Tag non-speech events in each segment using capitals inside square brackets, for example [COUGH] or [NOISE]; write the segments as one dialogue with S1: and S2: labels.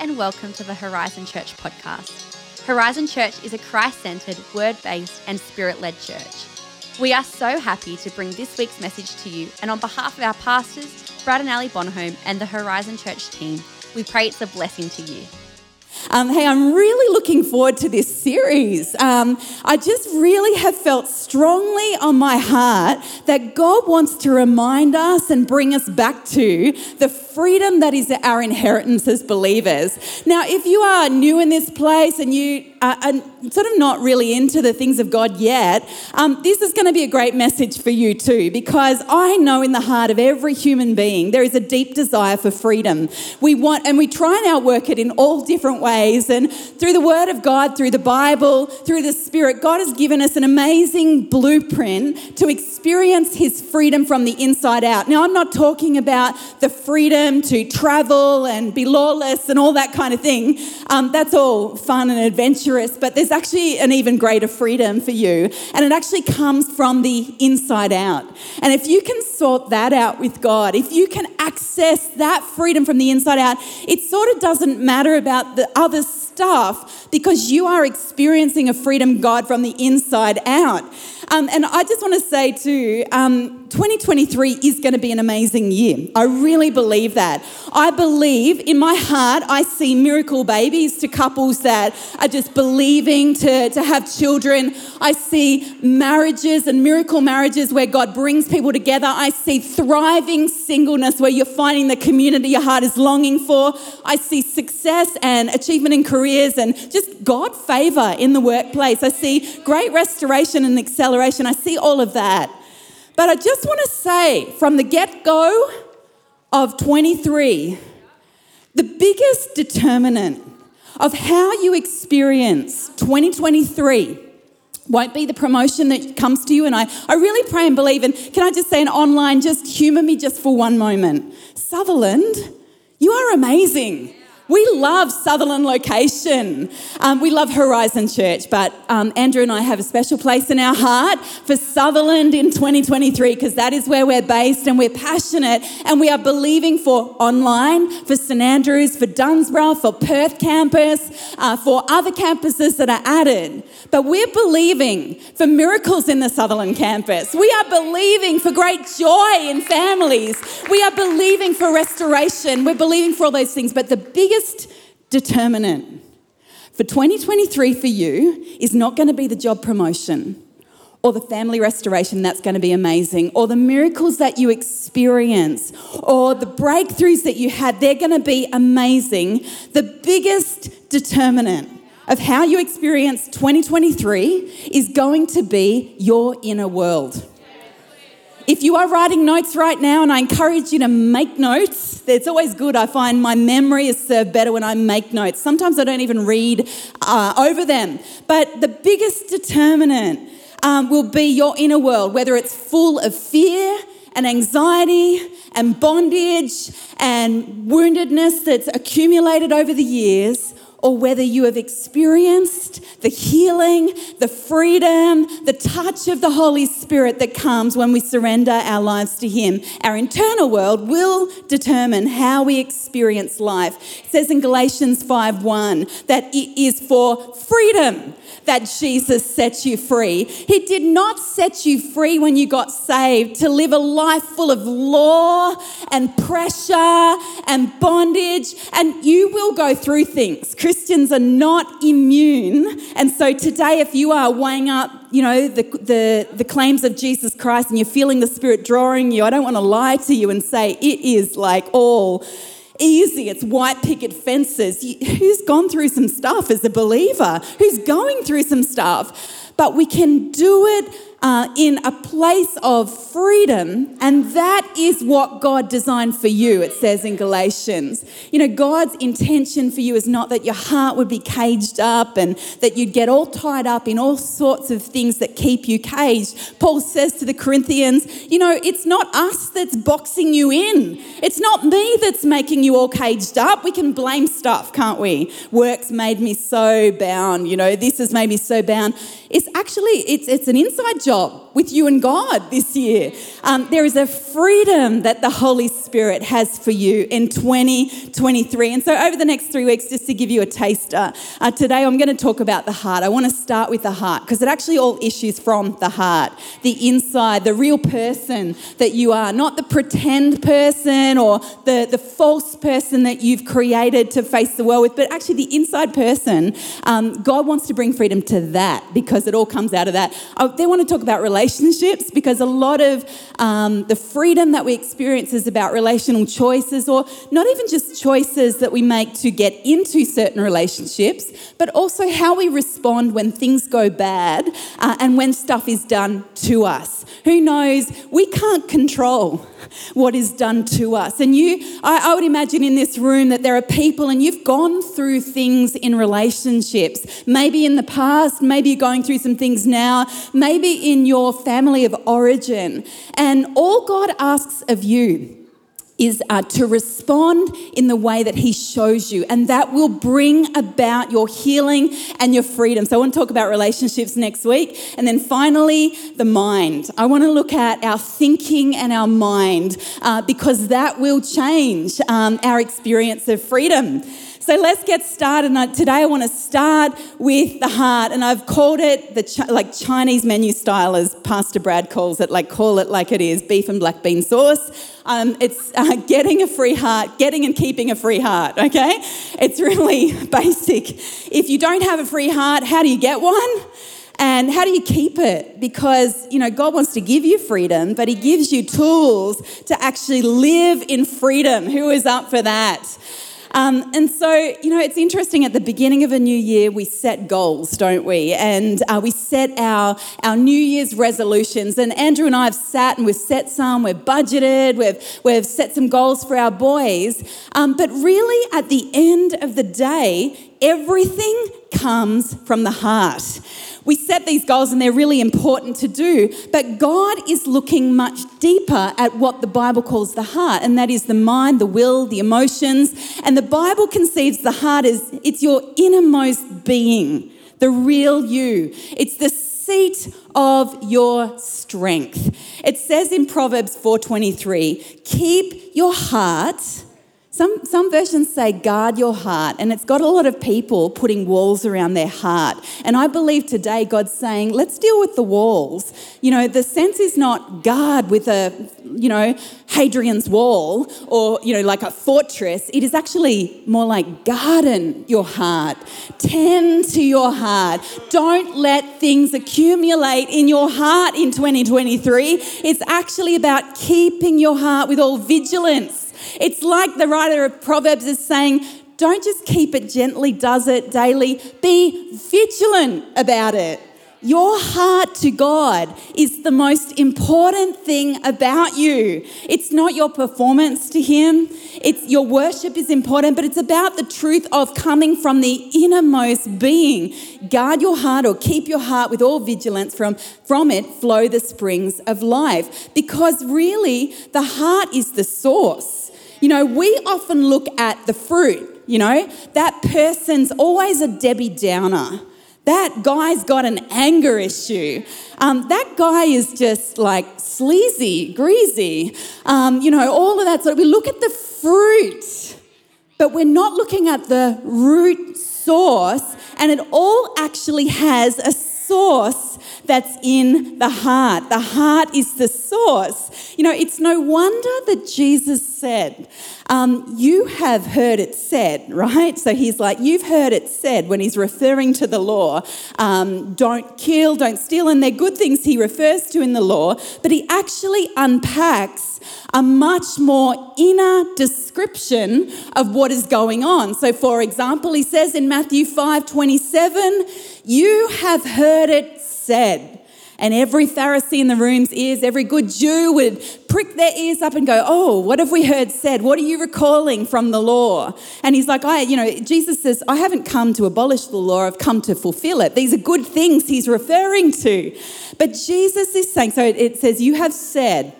S1: and welcome to the Horizon Church podcast. Horizon Church is a Christ centered, word based, and spirit led church. We are so happy to bring this week's message to you, and on behalf of our pastors, Brad and Ali Bonhomme, and the Horizon Church team, we pray it's a blessing to you.
S2: Um, hey, I'm really looking forward to this series. Um, I just really have felt strongly on my heart that God wants to remind us and bring us back to the freedom that is our inheritance as believers. Now, if you are new in this place and you are, sort of not really into the things of God yet, um, this is going to be a great message for you too, because I know in the heart of every human being there is a deep desire for freedom. We want, and we try and outwork it in all different ways. And through the Word of God, through the Bible, through the Spirit, God has given us an amazing blueprint to experience His freedom from the inside out. Now, I'm not talking about the freedom to travel and be lawless and all that kind of thing. Um, that's all fun and adventurous, but there's actually an even greater freedom for you. And it actually comes from the inside out. And if you can sort that out with God, if you can access that freedom from the inside out, it sort of doesn't matter about the other stuff because you are experiencing a freedom, God, from the inside out. Um, and I just want to say too, um, 2023 is going to be an amazing year. I really believe that. I believe in my heart, I see miracle babies to couples that are just believing to, to have children. I see marriages and miracle marriages where God brings people together. I see thriving singleness where you're finding the community your heart is longing for. I see success and achievement in careers and just God favor in the workplace. I see great restoration and acceleration. I see all of that. But I just want to say from the get go of 23, the biggest determinant of how you experience 2023 won't be the promotion that comes to you. And I, I really pray and believe. And can I just say, an online, just humor me just for one moment. Sutherland, you are amazing. We love Sutherland location. Um, we love Horizon Church, but um, Andrew and I have a special place in our heart for Sutherland in 2023 because that is where we're based and we're passionate and we are believing for online, for St Andrews, for Dunsborough, for Perth campus, uh, for other campuses that are added. But we're believing for miracles in the Sutherland campus. We are believing for great joy in families. We are believing for restoration. We're believing for all those things. But the biggest determinant for 2023 for you is not going to be the job promotion or the family restoration that's going to be amazing, or the miracles that you experience, or the breakthroughs that you had, they're going to be amazing. The biggest determinant of how you experience 2023 is going to be your inner world. If you are writing notes right now, and I encourage you to make notes, it's always good. I find my memory is served better when I make notes. Sometimes I don't even read uh, over them. But the biggest determinant um, will be your inner world, whether it's full of fear and anxiety and bondage and woundedness that's accumulated over the years, or whether you have experienced the healing, the freedom, the touch of the Holy Spirit that comes when we surrender our lives to Him. Our internal world will determine how we experience life. It says in Galatians 5:1 that it is for freedom that Jesus set you free. He did not set you free when you got saved to live a life full of law and pressure and bondage, and you will go through things. Christians are not immune. And so today, if you are weighing up, you know, the, the, the claims of Jesus Christ and you're feeling the Spirit drawing you, I don't want to lie to you and say it is like all easy. It's white picket fences. Who's gone through some stuff as a believer? Who's going through some stuff? But we can do it uh, in a place of freedom, and that is what God designed for you, it says in Galatians. You know, God's intention for you is not that your heart would be caged up and that you'd get all tied up in all sorts of things that keep you caged. Paul says to the Corinthians, you know, it's not us that's boxing you in, it's not me that's making you all caged up. We can blame stuff, can't we? Work's made me so bound, you know, this has made me so bound. It's actually, it's, it's an inside job with you and God this year. Um, there is a freedom that the Holy Spirit has for you in 2023. And so, over the next three weeks, just to give you a taster, uh, today I'm going to talk about the heart. I want to start with the heart because it actually all issues from the heart, the inside, the real person that you are, not the pretend person or the, the false person that you've created to face the world with, but actually the inside person. Um, God wants to bring freedom to that because it all comes out of that. I then want to talk about relationships because a lot of um, the freedom that we experience is about relational choices, or not even just choices that we make to get into certain relationships, but also how we respond when things go bad uh, and when stuff is done to us. Who knows? We can't control what is done to us. And you, I, I, would imagine in this room that there are people and you've gone through things in relationships, maybe in the past, maybe you're going through some things now, maybe in your family of origin. And all God asks of you is uh, to respond in the way that He shows you, and that will bring about your healing and your freedom. So, I want to talk about relationships next week. And then finally, the mind. I want to look at our thinking and our mind uh, because that will change um, our experience of freedom. So let's get started. Today I want to start with the heart, and I've called it the like Chinese menu style, as Pastor Brad calls it. Like call it like it is: beef and black bean sauce. Um, it's uh, getting a free heart, getting and keeping a free heart. Okay, it's really [LAUGHS] basic. If you don't have a free heart, how do you get one? And how do you keep it? Because, you know, God wants to give you freedom, but He gives you tools to actually live in freedom. Who is up for that? Um, and so, you know, it's interesting at the beginning of a new year, we set goals, don't we? And uh, we set our, our New Year's resolutions. And Andrew and I have sat and we've set some, we've budgeted, we've, we've set some goals for our boys. Um, but really, at the end of the day, everything comes from the heart. We set these goals and they're really important to do, but God is looking much deeper at what the Bible calls the heart, and that is the mind, the will, the emotions. And the Bible conceives the heart as it's your innermost being, the real you. It's the seat of your strength. It says in Proverbs 4:23, "Keep your heart some, some versions say, guard your heart, and it's got a lot of people putting walls around their heart. And I believe today God's saying, let's deal with the walls. You know, the sense is not guard with a, you know, Hadrian's wall or, you know, like a fortress. It is actually more like garden your heart, tend to your heart. Don't let things accumulate in your heart in 2023. It's actually about keeping your heart with all vigilance it's like the writer of Proverbs is saying, don't just keep it gently, does it daily. Be vigilant about it. Your heart to God is the most important thing about you. It's not your performance to Him. It's your worship is important, but it's about the truth of coming from the innermost being. Guard your heart or keep your heart with all vigilance. From, from it flow the springs of life. Because really, the heart is the source. You know, we often look at the fruit, you know, that person's always a Debbie Downer. That guy's got an anger issue. Um, that guy is just like sleazy, greasy, um, you know, all of that sort of. We look at the fruit, but we're not looking at the root source, and it all actually has a source that's in the heart. The heart is the source. You know, it's no wonder that Jesus said, um, You have heard it said, [LAUGHS] right? So he's like, You've heard it said when he's referring to the law um, don't kill, don't steal, and they're good things he refers to in the law, but he actually unpacks a much more inner description of what is going on. So, for example, he says in Matthew 5 27, You have heard it said. And every Pharisee in the room's ears, every good Jew would prick their ears up and go, Oh, what have we heard said? What are you recalling from the law? And he's like, I, you know, Jesus says, I haven't come to abolish the law, I've come to fulfill it. These are good things he's referring to. But Jesus is saying, so it says, You have said,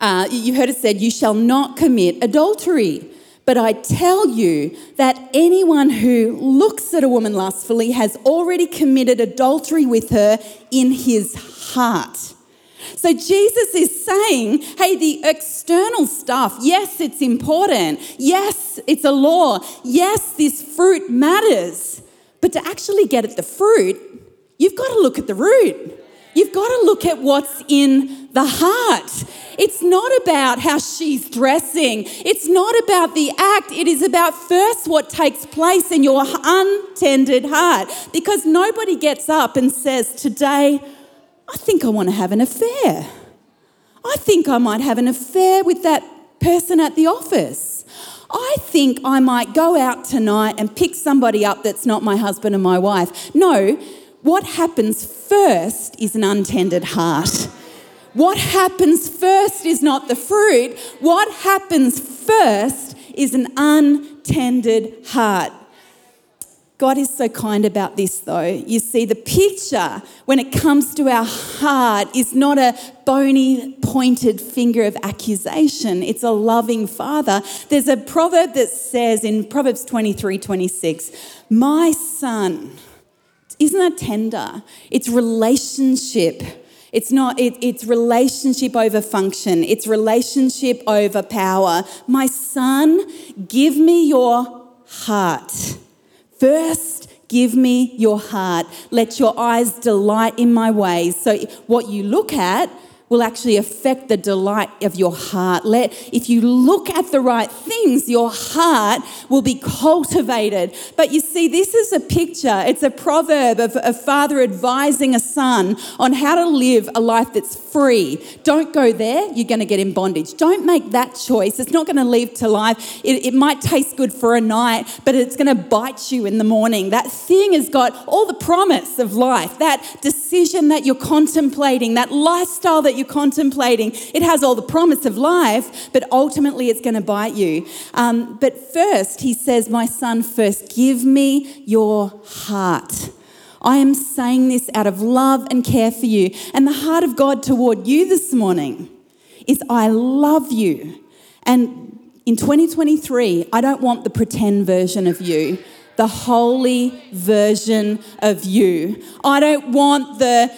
S2: uh, you've heard it said, You shall not commit adultery. But I tell you that anyone who looks at a woman lustfully has already committed adultery with her in his heart. So Jesus is saying, hey, the external stuff, yes, it's important. Yes, it's a law. Yes, this fruit matters. But to actually get at the fruit, you've got to look at the root. You've got to look at what's in the heart. It's not about how she's dressing. It's not about the act. It is about first what takes place in your untended heart. Because nobody gets up and says, Today, I think I want to have an affair. I think I might have an affair with that person at the office. I think I might go out tonight and pick somebody up that's not my husband and my wife. No, what happens first is an untended heart. What happens first is not the fruit. What happens first is an untended heart. God is so kind about this, though. You see, the picture when it comes to our heart is not a bony, pointed finger of accusation, it's a loving father. There's a proverb that says in Proverbs 23 26, My son, isn't that tender? It's relationship. It's not, it, it's relationship over function. It's relationship over power. My son, give me your heart. First, give me your heart. Let your eyes delight in my ways. So, what you look at will actually affect the delight of your heart. Let if you look at the right things, your heart will be cultivated. But you see, this is a picture, it's a proverb of a father advising a son on how to live a life that's free. Don't go there, you're going to get in bondage. Don't make that choice. It's not going to lead to life. It, it might taste good for a night, but it's going to bite you in the morning. That thing has got all the promise of life, that decision that you're contemplating, that lifestyle that you you're contemplating, it has all the promise of life, but ultimately it's going to bite you. Um, but first, he says, My son, first give me your heart. I am saying this out of love and care for you. And the heart of God toward you this morning is I love you. And in 2023, I don't want the pretend version of you the holy version of you. I don't want the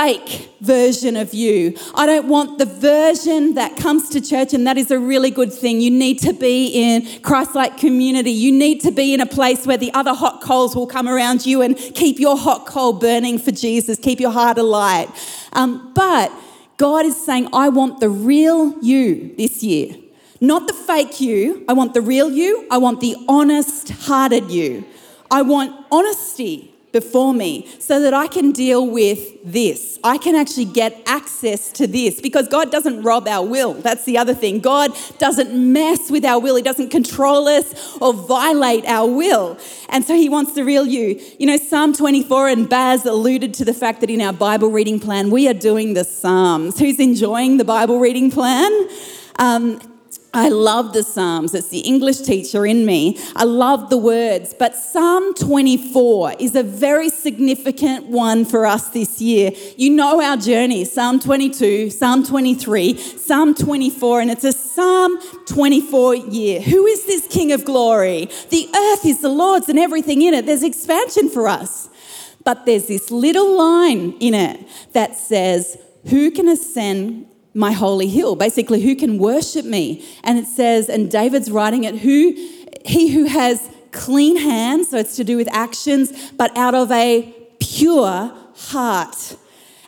S2: fake version of you. I don't want the version that comes to church, and that is a really good thing. You need to be in Christ like community. You need to be in a place where the other hot coals will come around you and keep your hot coal burning for Jesus, keep your heart alight. Um, but God is saying, I want the real you this year. Not the fake you. I want the real you. I want the honest hearted you. I want honesty before me so that I can deal with this. I can actually get access to this because God doesn't rob our will. That's the other thing. God doesn't mess with our will, He doesn't control us or violate our will. And so He wants the real you. You know, Psalm 24 and Baz alluded to the fact that in our Bible reading plan, we are doing the Psalms. Who's enjoying the Bible reading plan? Um, I love the Psalms. It's the English teacher in me. I love the words. But Psalm 24 is a very significant one for us this year. You know our journey Psalm 22, Psalm 23, Psalm 24, and it's a Psalm 24 year. Who is this King of glory? The earth is the Lord's and everything in it. There's expansion for us. But there's this little line in it that says, Who can ascend my holy hill. Basically, who can worship me? And it says, and David's writing it, who he who has clean hands, so it's to do with actions, but out of a pure heart.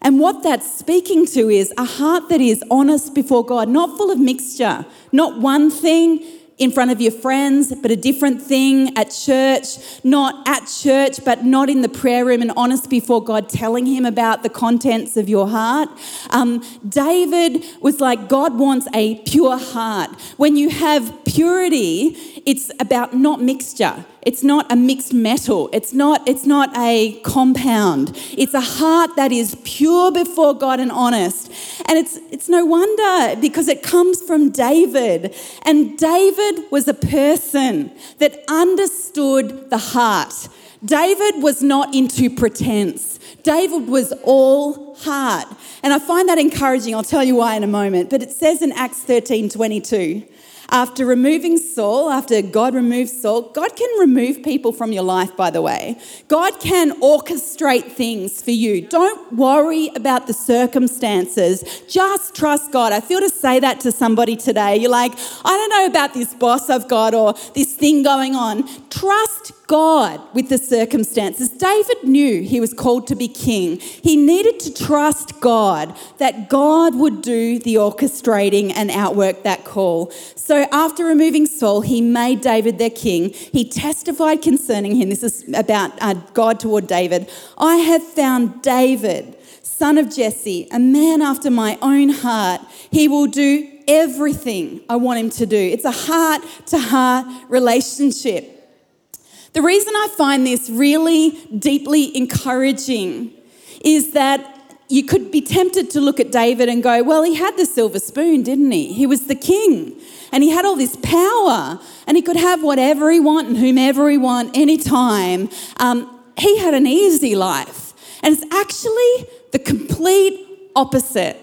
S2: And what that's speaking to is a heart that is honest before God, not full of mixture, not one thing in front of your friends, but a different thing at church, not at church, but not in the prayer room and honest before God, telling Him about the contents of your heart. Um, David was like, God wants a pure heart. When you have purity, it's about not mixture. It's not a mixed metal. It's not, it's not a compound. It's a heart that is pure before God and honest. And it's, it's no wonder because it comes from David. And David was a person that understood the heart. David was not into pretense. David was all heart. And I find that encouraging. I'll tell you why in a moment. But it says in Acts 13 22, After removing Saul, after God removes Saul, God can remove people from your life, by the way. God can orchestrate things for you. Don't worry about the circumstances. Just trust God. I feel to say that to somebody today. You're like, I don't know about this boss I've got or this thing going on. Trust God with the circumstances. David knew he was called to be king. He needed to trust God that God would do the orchestrating and outwork that call. So after removing Saul, he made David their king. He testified concerning him. This is about uh, God toward David. I have found David, son of Jesse, a man after my own heart. He will do everything I want him to do. It's a heart to heart relationship. The reason I find this really deeply encouraging is that you could be tempted to look at David and go, well, he had the silver spoon, didn't he? He was the king and he had all this power and he could have whatever he want and whomever he want anytime. Um, he had an easy life. And it's actually the complete opposite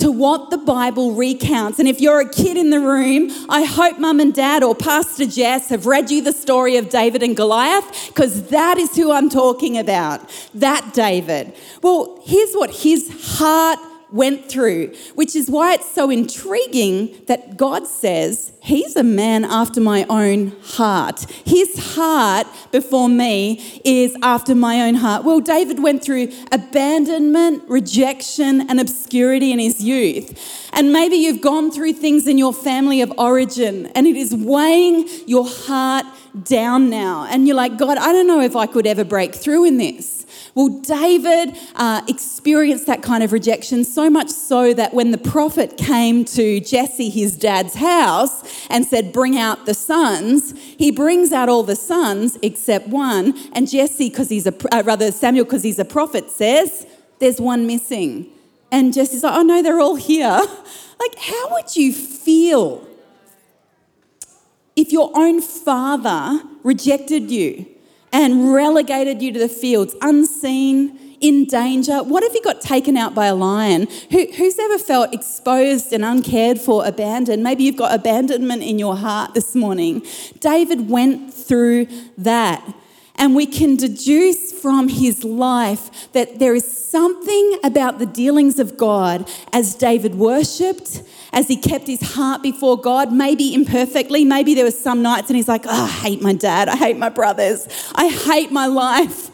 S2: to what the Bible recounts. And if you're a kid in the room, I hope mum and dad or Pastor Jess have read you the story of David and Goliath, because that is who I'm talking about. That David. Well, here's what his heart went through, which is why it's so intriguing that God says, He's a man after my own heart. His heart before me is after my own heart. Well, David went through abandonment, rejection, and obscurity in his youth. And maybe you've gone through things in your family of origin and it is weighing your heart down now. And you're like, God, I don't know if I could ever break through in this. Well, David uh, experienced that kind of rejection so much so that when the prophet came to Jesse, his dad's house, and said, Bring out the sons, he brings out all the sons except one. And Jesse, because he's a, uh, rather Samuel, because he's a prophet, says, There's one missing. And Jesse's like, Oh no, they're all here. [LAUGHS] Like, how would you feel if your own father rejected you? And relegated you to the fields, unseen, in danger? What if you got taken out by a lion? Who, who's ever felt exposed and uncared for, abandoned? Maybe you've got abandonment in your heart this morning. David went through that. And we can deduce from his life that there is something about the dealings of God as David worshipped, as he kept his heart before God, maybe imperfectly. Maybe there were some nights and he's like, oh, I hate my dad. I hate my brothers. I hate my life.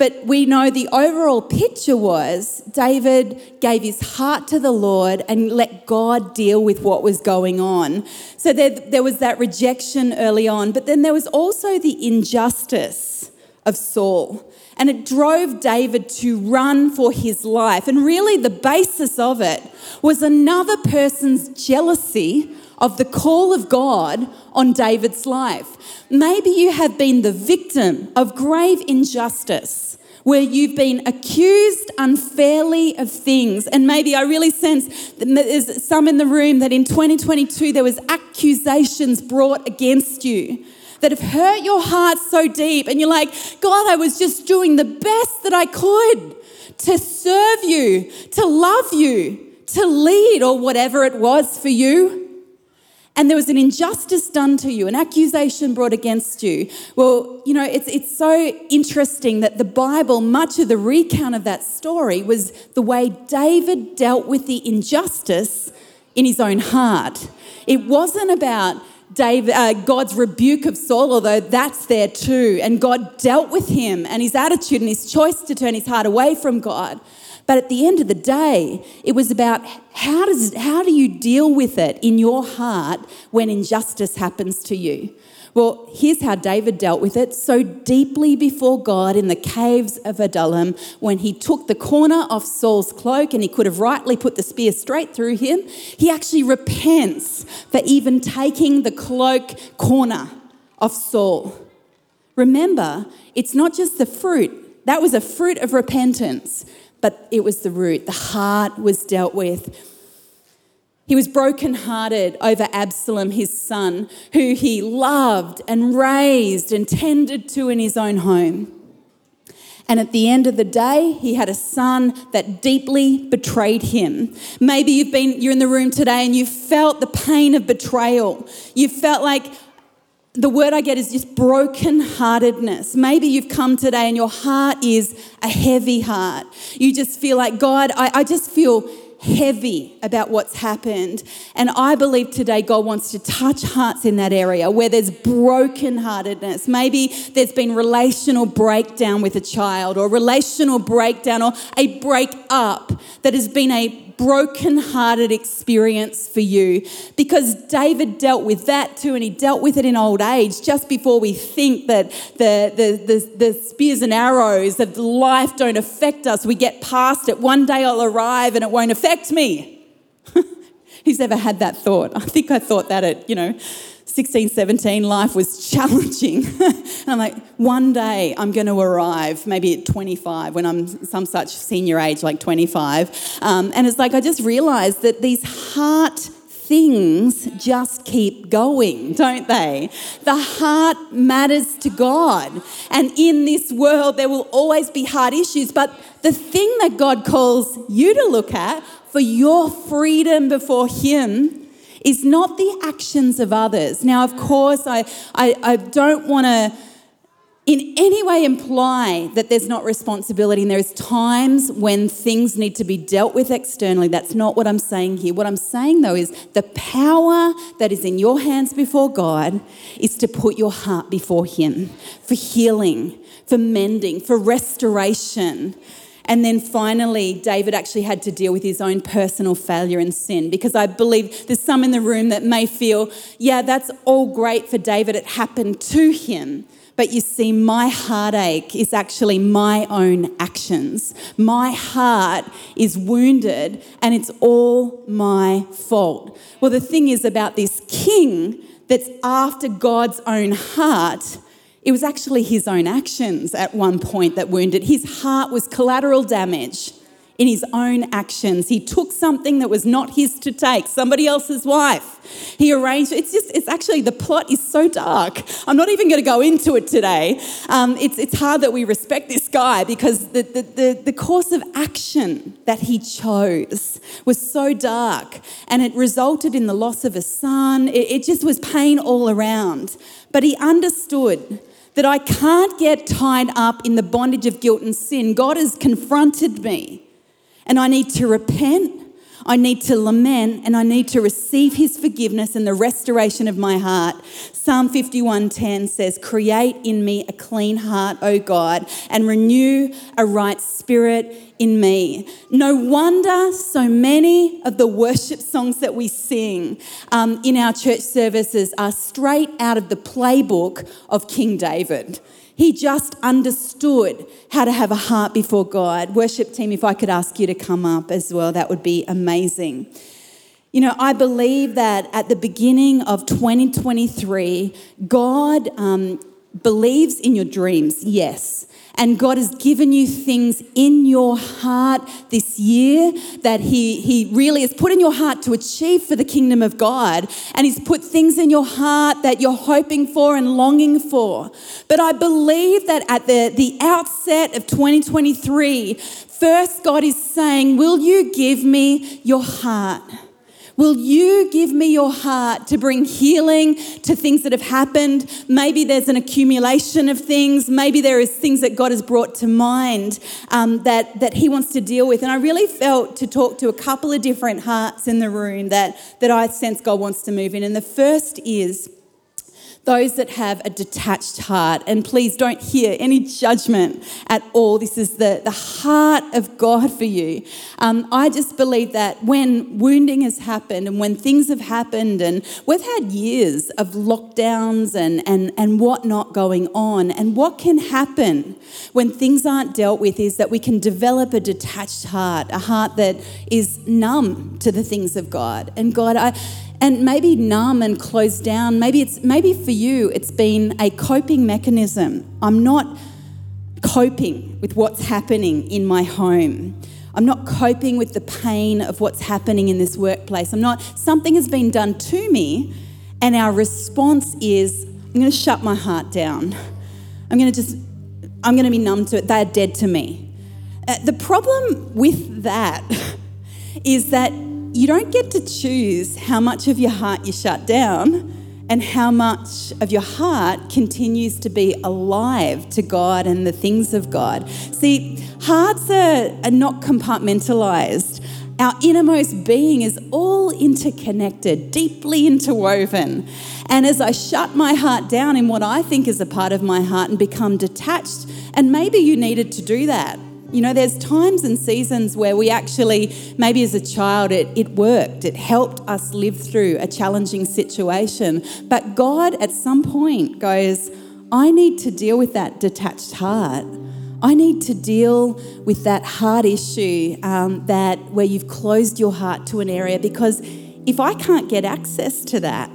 S2: But we know the overall picture was David gave his heart to the Lord and let God deal with what was going on. So there, there was that rejection early on, but then there was also the injustice of Saul. And it drove David to run for his life. And really, the basis of it was another person's jealousy of the call of God on David's life. Maybe you have been the victim of grave injustice where you've been accused unfairly of things. And maybe I really sense that there's some in the room that in 2022 there was accusations brought against you that have hurt your heart so deep and you're like, God, I was just doing the best that I could to serve you, to love you, to lead or whatever it was for you and there was an injustice done to you, an accusation brought against you. Well, you know, it's, it's so interesting that the Bible, much of the recount of that story was the way David dealt with the injustice in his own heart. It wasn't about David, uh, God's rebuke of Saul, although that's there too. And God dealt with him and his attitude and his choice to turn his heart away from God. But at the end of the day, it was about how, does, how do you deal with it in your heart when injustice happens to you? Well, here's how David dealt with it so deeply before God in the caves of Adullam when he took the corner off Saul's cloak and he could have rightly put the spear straight through him. He actually repents for even taking the cloak corner of Saul. Remember, it's not just the fruit, that was a fruit of repentance but it was the root. The heart was dealt with. He was brokenhearted over Absalom, his son, who he loved and raised and tended to in his own home. And at the end of the day, he had a son that deeply betrayed him. Maybe you've been, you're in the room today and you felt the pain of betrayal. You felt like, the word I get is just brokenheartedness. Maybe you've come today and your heart is a heavy heart. You just feel like, God, I, I just feel heavy about what's happened. And I believe today God wants to touch hearts in that area where there's brokenheartedness. Maybe there's been relational breakdown with a child or relational breakdown or a break up that has been a broken-hearted experience for you because David dealt with that too, and he dealt with it in old age. Just before we think that the, the, the, the spears and arrows of life don't affect us, we get past it. One day I'll arrive and it won't affect me. [LAUGHS] Who's ever had that thought? I think I thought that at, you know, 16, 17, life was [LAUGHS] challenging. and I'm like, one day I'm going to arrive, maybe at 25, when I'm some such senior age, like 25. Um, and it's like, I just realized that these heart things just keep going, don't they? The heart matters to God. And in this world, there will always be hard issues. But the thing that God calls you to look at for your freedom before Him is not the actions of others. Now, of course, I, I, I don't want to in any way imply that there's not responsibility and there's times when things need to be dealt with externally. That's not what I'm saying here. What I'm saying though is the power that is in your hands before God is to put your heart before Him for healing, for mending, for restoration. And then finally, David actually had to deal with his own personal failure and sin because I believe there's some in the room that may feel, yeah, that's all great for David. It happened to him. But you see, my heartache is actually my own actions. My heart is wounded and it's all my fault. Well, the thing is about this king that's after God's own heart it was actually his own actions at one point that wounded. His heart was collateral damage in his own actions. He took something that was not his to take, somebody else's wife. He arranged, it's just, it's actually, the plot is so dark. I'm not even going to go into it today. Um, it's, it's hard that we respect this guy because the, the, the, the course of action that he chose was so dark and it resulted in the loss of a son. It, it just was pain all around. But he understood that I can't get tied up in the bondage of guilt and sin. God has confronted me, and I need to repent. I need to lament and I need to receive his forgiveness and the restoration of my heart. Psalm 51:10 says, "Create in me a clean heart, O God, and renew a right spirit in me. No wonder so many of the worship songs that we sing um, in our church services are straight out of the playbook of King David. He just understood how to have a heart before God. Worship team, if I could ask you to come up as well, that would be amazing. You know, I believe that at the beginning of 2023, God um, believes in your dreams, yes. And God has given you things in your heart this year that he, he really has put in your heart to achieve for the kingdom of God. And He's put things in your heart that you're hoping for and longing for. But I believe that at the, the outset of 2023, first God is saying, Will you give me your heart? Will you give me your heart to bring healing to things that have happened? Maybe there's an accumulation of things. Maybe there is things that God has brought to mind um, that, that He wants to deal with. And I really felt to talk to a couple of different hearts in the room that, that I sense God wants to move in. And the first is, those that have a detached heart. And please don't hear any judgment at all. This is the, the heart of God for you. Um, I just believe that when wounding has happened and when things have happened, and we've had years of lockdowns and, and, and whatnot going on, and what can happen when things aren't dealt with is that we can develop a detached heart, a heart that is numb to the things of God. And God, I and maybe numb and closed down. Maybe it's maybe for you it's been a coping mechanism. I'm not coping with what's happening in my home. I'm not coping with the pain of what's happening in this workplace. I'm not something has been done to me and our response is I'm going to shut my heart down. I'm going to just I'm going to be numb to it. They're dead to me. Uh, the problem with that [LAUGHS] is that you don't get to choose how much of your heart you shut down and how much of your heart continues to be alive to God and the things of God. See, hearts are, are not compartmentalized. Our innermost being is all interconnected, deeply interwoven. And as I shut my heart down in what I think is a part of my heart and become detached, and maybe you needed to do that you know, there's times and seasons where we actually, maybe as a child, it, it worked. It helped us live through a challenging situation. But God, at some point, goes, I need to deal with that detached heart. I need to deal with that heart issue um, that where you've closed your heart to an area because if I can't get access to that,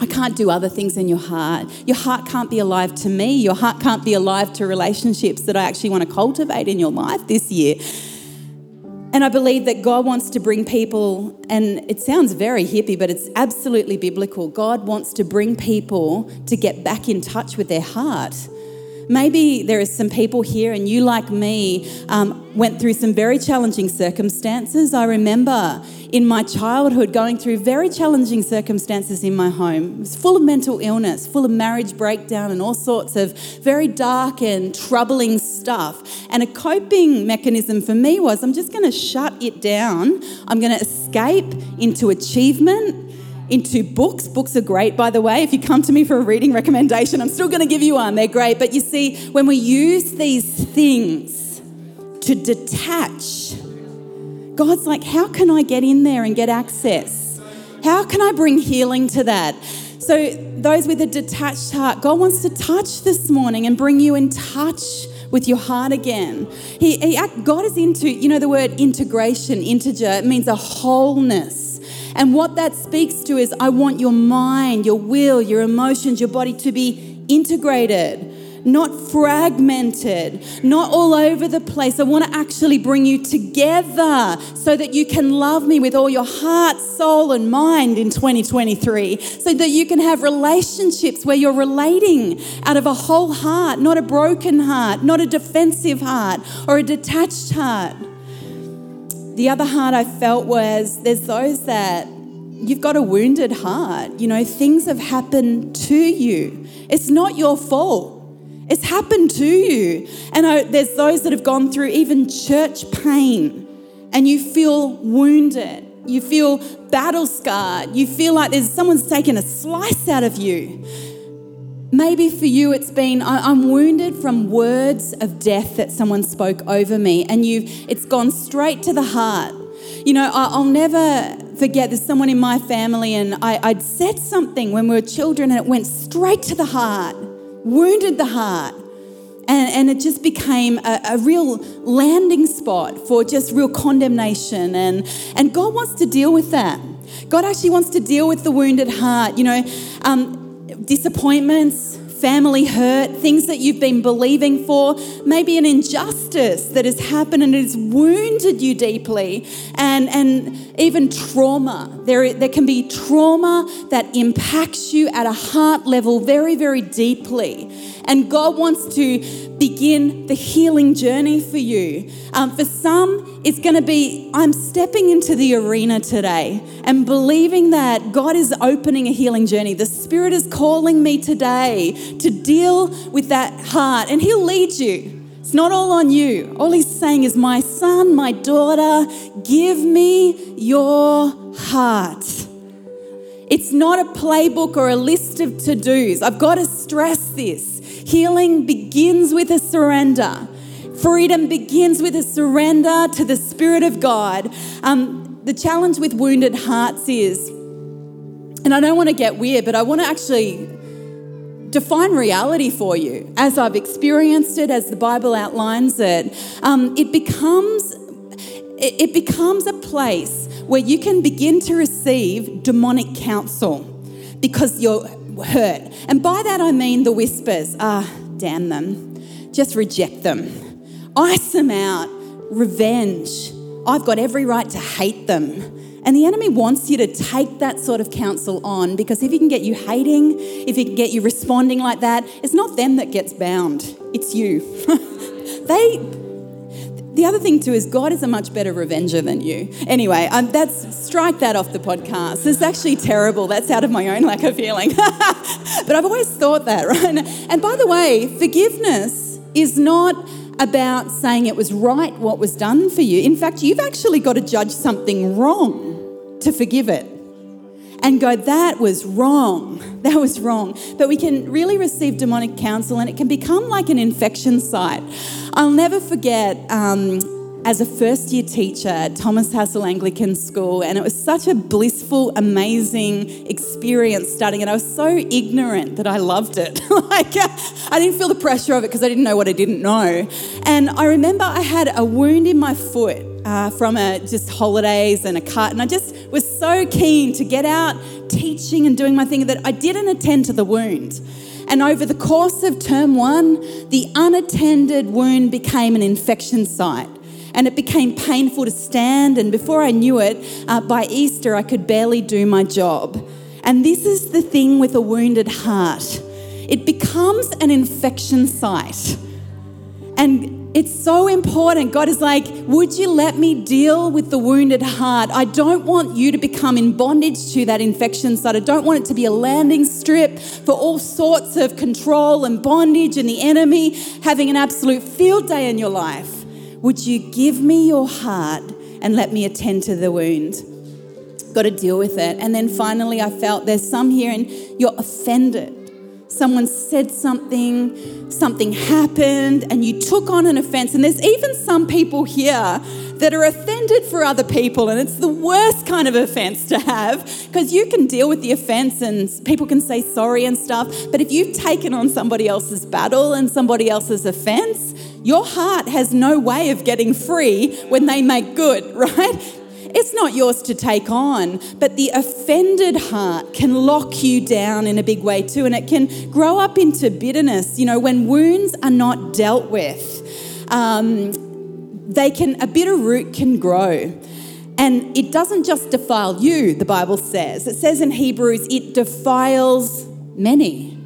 S2: I can't do other things in your heart. Your heart can't be alive to me. Your heart can't be alive to relationships that I actually want to cultivate in your life this year. And I believe that God wants to bring people, and it sounds very hippie, but it's absolutely biblical. God wants to bring people to get back in touch with their heart. Maybe there are some people here, and you, like me, um, went through some very challenging circumstances. I remember in my childhood going through very challenging circumstances in my home. It was full of mental illness, full of marriage breakdown, and all sorts of very dark and troubling stuff. And a coping mechanism for me was I'm just going to shut it down. I'm going to escape into achievement into books. Books are great, by the way. If you come to me for a reading recommendation, I'm still going to give you one. They're great. But you see, when we use these things to detach God's like, how can I get in there and get access? How can I bring healing to that? So, those with a detached heart, God wants to touch this morning and bring you in touch with your heart again. He, he, God is into, you know, the word integration, integer, it means a wholeness. And what that speaks to is I want your mind, your will, your emotions, your body to be integrated not fragmented, not all over the place. I want to actually bring you together so that you can love me with all your heart, soul, and mind in 2023, so that you can have relationships where you're relating out of a whole heart, not a broken heart, not a defensive heart or a detached heart. The other heart I felt was there's those that you've got a wounded heart. You know, things have happened to you. It's not your fault. It's happened to you. And I, there's those that have gone through even church pain and you feel wounded. You feel battle scarred. You feel like there's someone's taken a slice out of you. Maybe for you, it's been I'm wounded from words of death that someone spoke over me, and you've it's gone straight to the heart. You know, I'll never forget there's someone in my family, and I, I'd said something when we were children, and it went straight to the heart wounded the heart. And, and it just became a, a real landing spot for just real condemnation. And, and God wants to deal with that. God actually wants to deal with the wounded heart. You know, um, disappointments, family hurt, things that you've been believing for, maybe an injustice that has happened and has wounded you deeply, and, and even trauma. There, there can be trauma that impacts you at a heart level very, very deeply. And God wants to begin the healing journey for you. Um, for some, it's going to be I'm stepping into the arena today and believing that God is opening a healing journey. The Spirit is calling me today to deal with that heart, and He'll lead you. It's not all on you. All He's saying is, My son, my daughter, give me your heart. It's not a playbook or a list of to dos. I've got to stress this. Healing begins with a surrender. Freedom begins with a surrender to the Spirit of God. Um, the challenge with wounded hearts is, and I don't want to get weird, but I want to actually define reality for you as I've experienced it, as the Bible outlines it. Um, it becomes it becomes a place where you can begin to receive demonic counsel because you're hurt. And by that I mean the whispers ah, damn them, just reject them, ice them out, revenge. I've got every right to hate them. And the enemy wants you to take that sort of counsel on because if he can get you hating, if he can get you responding like that, it's not them that gets bound, it's you. [LAUGHS] they, the other thing too is God is a much better revenger than you. Anyway, um, that's strike that off the podcast. It's actually terrible. That's out of my own lack of feeling. [LAUGHS] but I've always thought that, [LAUGHS] right? And by the way, forgiveness is not about saying it was right what was done for you. In fact, you've actually got to judge something wrong to forgive it and go, that was wrong. [LAUGHS] That was wrong. But we can really receive demonic counsel and it can become like an infection site. I'll never forget. Um, as a first year teacher at Thomas Hassall Anglican School, and it was such a blissful, amazing experience studying it. I was so ignorant that I loved it. [LAUGHS] like, I didn't feel the pressure of it because I didn't know what I didn't know. And I remember I had a wound in my foot uh, from a, just holidays and a cut, and I just was so keen to get out teaching and doing my thing that I didn't attend to the wound. And over the course of term one, the unattended wound became an infection site and it became painful to stand. And before I knew it, uh, by Easter, I could barely do my job. And this is the thing with a wounded heart it becomes an infection site. And it's so important. God is like, Would you let me deal with the wounded heart? I don't want you to become in bondage to that infection site. I don't want it to be a landing strip for all sorts of control and bondage and the enemy having an absolute field day in your life. Would you give me your heart and let me attend to the wound? Got to deal with it. And then finally, I felt there's some here and you're offended. Someone said something, something happened, and you took on an offense. And there's even some people here that are offended for other people, and it's the worst kind of offense to have because you can deal with the offense and people can say sorry and stuff. But if you've taken on somebody else's battle and somebody else's offense, your heart has no way of getting free when they make good, [LAUGHS] right? It's not yours to take on, but the offended heart can lock you down in a big way too, and it can grow up into bitterness. You know, when wounds are not dealt with, um, they can a bitter root can grow. And it doesn't just defile you, the Bible says. It says in Hebrews, it defiles many.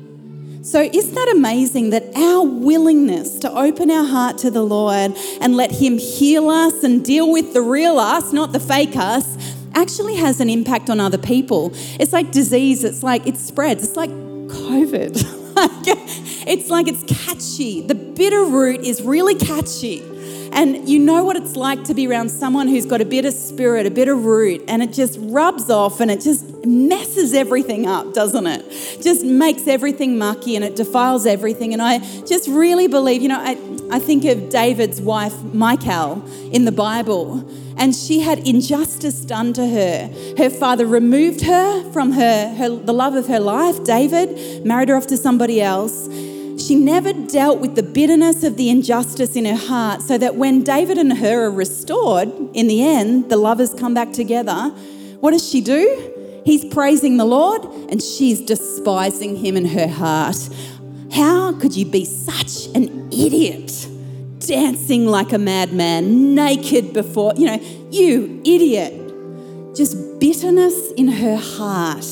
S2: So, isn't that amazing that our willingness to open our heart to the Lord and let Him heal us and deal with the real us, not the fake us, actually has an impact on other people? It's like disease, it's like it spreads, it's like COVID. [LAUGHS] it's like it's catchy. The bitter root is really catchy. And you know what it's like to be around someone who's got a bitter spirit, a bitter root, and it just rubs off and it just messes everything up, doesn't it? Just makes everything mucky and it defiles everything. And I just really believe, you know, I, I think of David's wife, Michal, in the Bible, and she had injustice done to her. Her father removed her from her, her the love of her life, David, married her off to somebody else she never dealt with the bitterness of the injustice in her heart, so that when David and her are restored, in the end, the lovers come back together. What does she do? He's praising the Lord and she's despising him in her heart. How could you be such an idiot? Dancing like a madman, naked before, you know, you idiot. Just bitterness in her heart.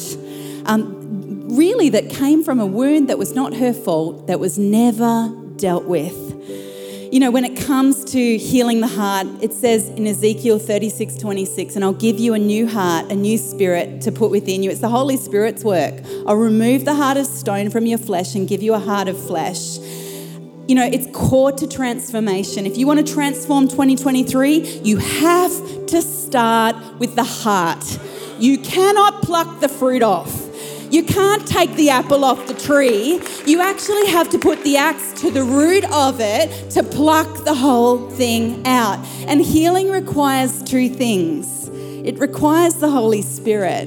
S2: Um, really that came from a wound that was not her fault, that was never dealt with. You know, when it comes to healing the heart, it says in Ezekiel 36 26, and I'll give you a new heart, a new spirit to put within you. It's the Holy Spirit's work. I'll remove the heart of stone from your flesh and give you a heart of flesh. You know, it's core to transformation. If you want to transform 2023, you have to start with the heart. You cannot pluck the fruit off. You can't take the apple off the tree. You actually have to put the axe to the root of it to pluck the whole thing out. And healing requires two things it requires the Holy Spirit.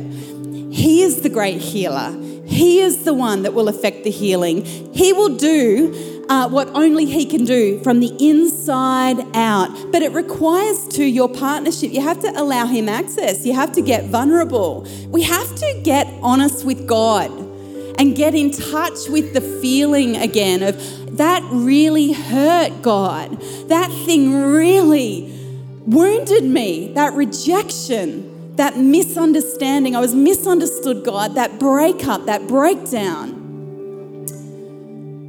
S2: He is the great healer. He is the one that will affect the healing. He will do uh, what only He can do from the inside out. But it requires to your partnership, you have to allow Him access. You have to get vulnerable. We have to get honest with God and get in touch with the feeling again of that really hurt God. That thing really wounded me. That rejection that misunderstanding. I was misunderstood, God, that breakup, that breakdown.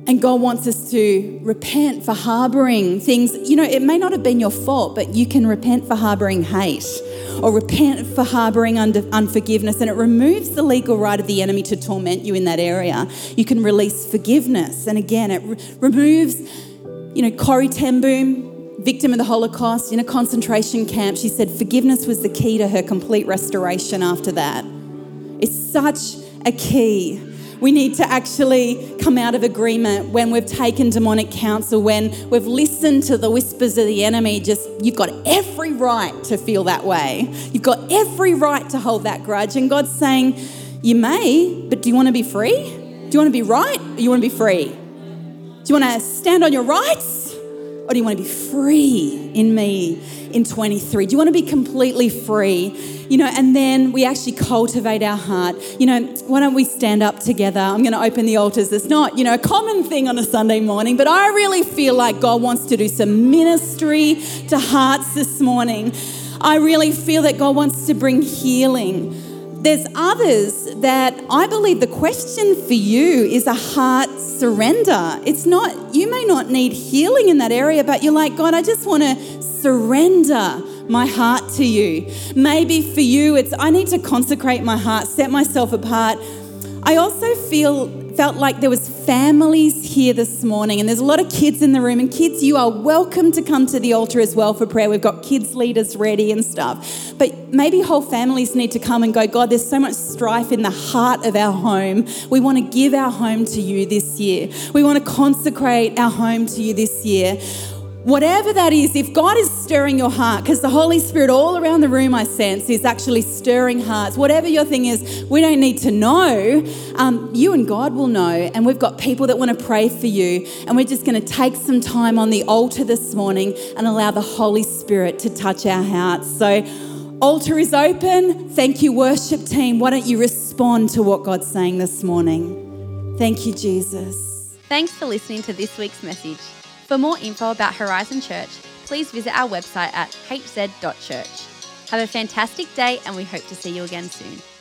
S2: And God wants us to repent for harboring things. You know, it may not have been your fault, but you can repent for harboring hate or repent for harboring unforgiveness. And it removes the legal right of the enemy to torment you in that area. You can release forgiveness. And again, it re- removes, you know, Corrie ten Boom, victim of the Holocaust in a concentration camp. She said forgiveness was the key to her complete restoration after that. It's such a key. We need to actually come out of agreement when we've taken demonic counsel, when we've listened to the whispers of the enemy. Just, you've got every right to feel that way. You've got every right to hold that grudge. And God's saying, You may, but do you want to be free? Do you want to be right or you want to be free? Do you want to stand on your rights or do you want to be free in me in 23? Do you want to be completely free? you know, and then we actually cultivate our heart. You know, why don't we stand up together? I'm going to open the altars. It's not, you know, a common thing on a Sunday morning, but I really feel like God wants to do some ministry to hearts this morning. I really feel that God wants to bring healing. There's others that I believe the question for you is a heart surrender. It's not, you may not need healing in that area, but you're like, God, I just want to surrender my heart to you. Maybe for you, it's I need to consecrate my heart, set myself apart. I also feel felt like there was families here this morning and there's a lot of kids in the room. And kids you are welcome to come to the altar as well for prayer. We've got kids leaders ready and stuff. But maybe whole families need to come and go god there's so much strife in the heart of our home. We want to give our home to you this year. We want to consecrate our home to you this year. Whatever that is, if God is stirring your heart, because the Holy Spirit all around the room I sense is actually stirring hearts, whatever your thing is, we don't need to know. Um, you and God will know. And we've got people that want to pray for you. And we're just going to take some time on the altar this morning and allow the Holy Spirit to touch our hearts. So, altar is open. Thank you, worship team. Why don't you respond to what God's saying this morning? Thank you, Jesus.
S1: Thanks for listening to this week's message. For more info about Horizon Church, please visit our website at hz.church. Have a fantastic day, and we hope to see you again soon.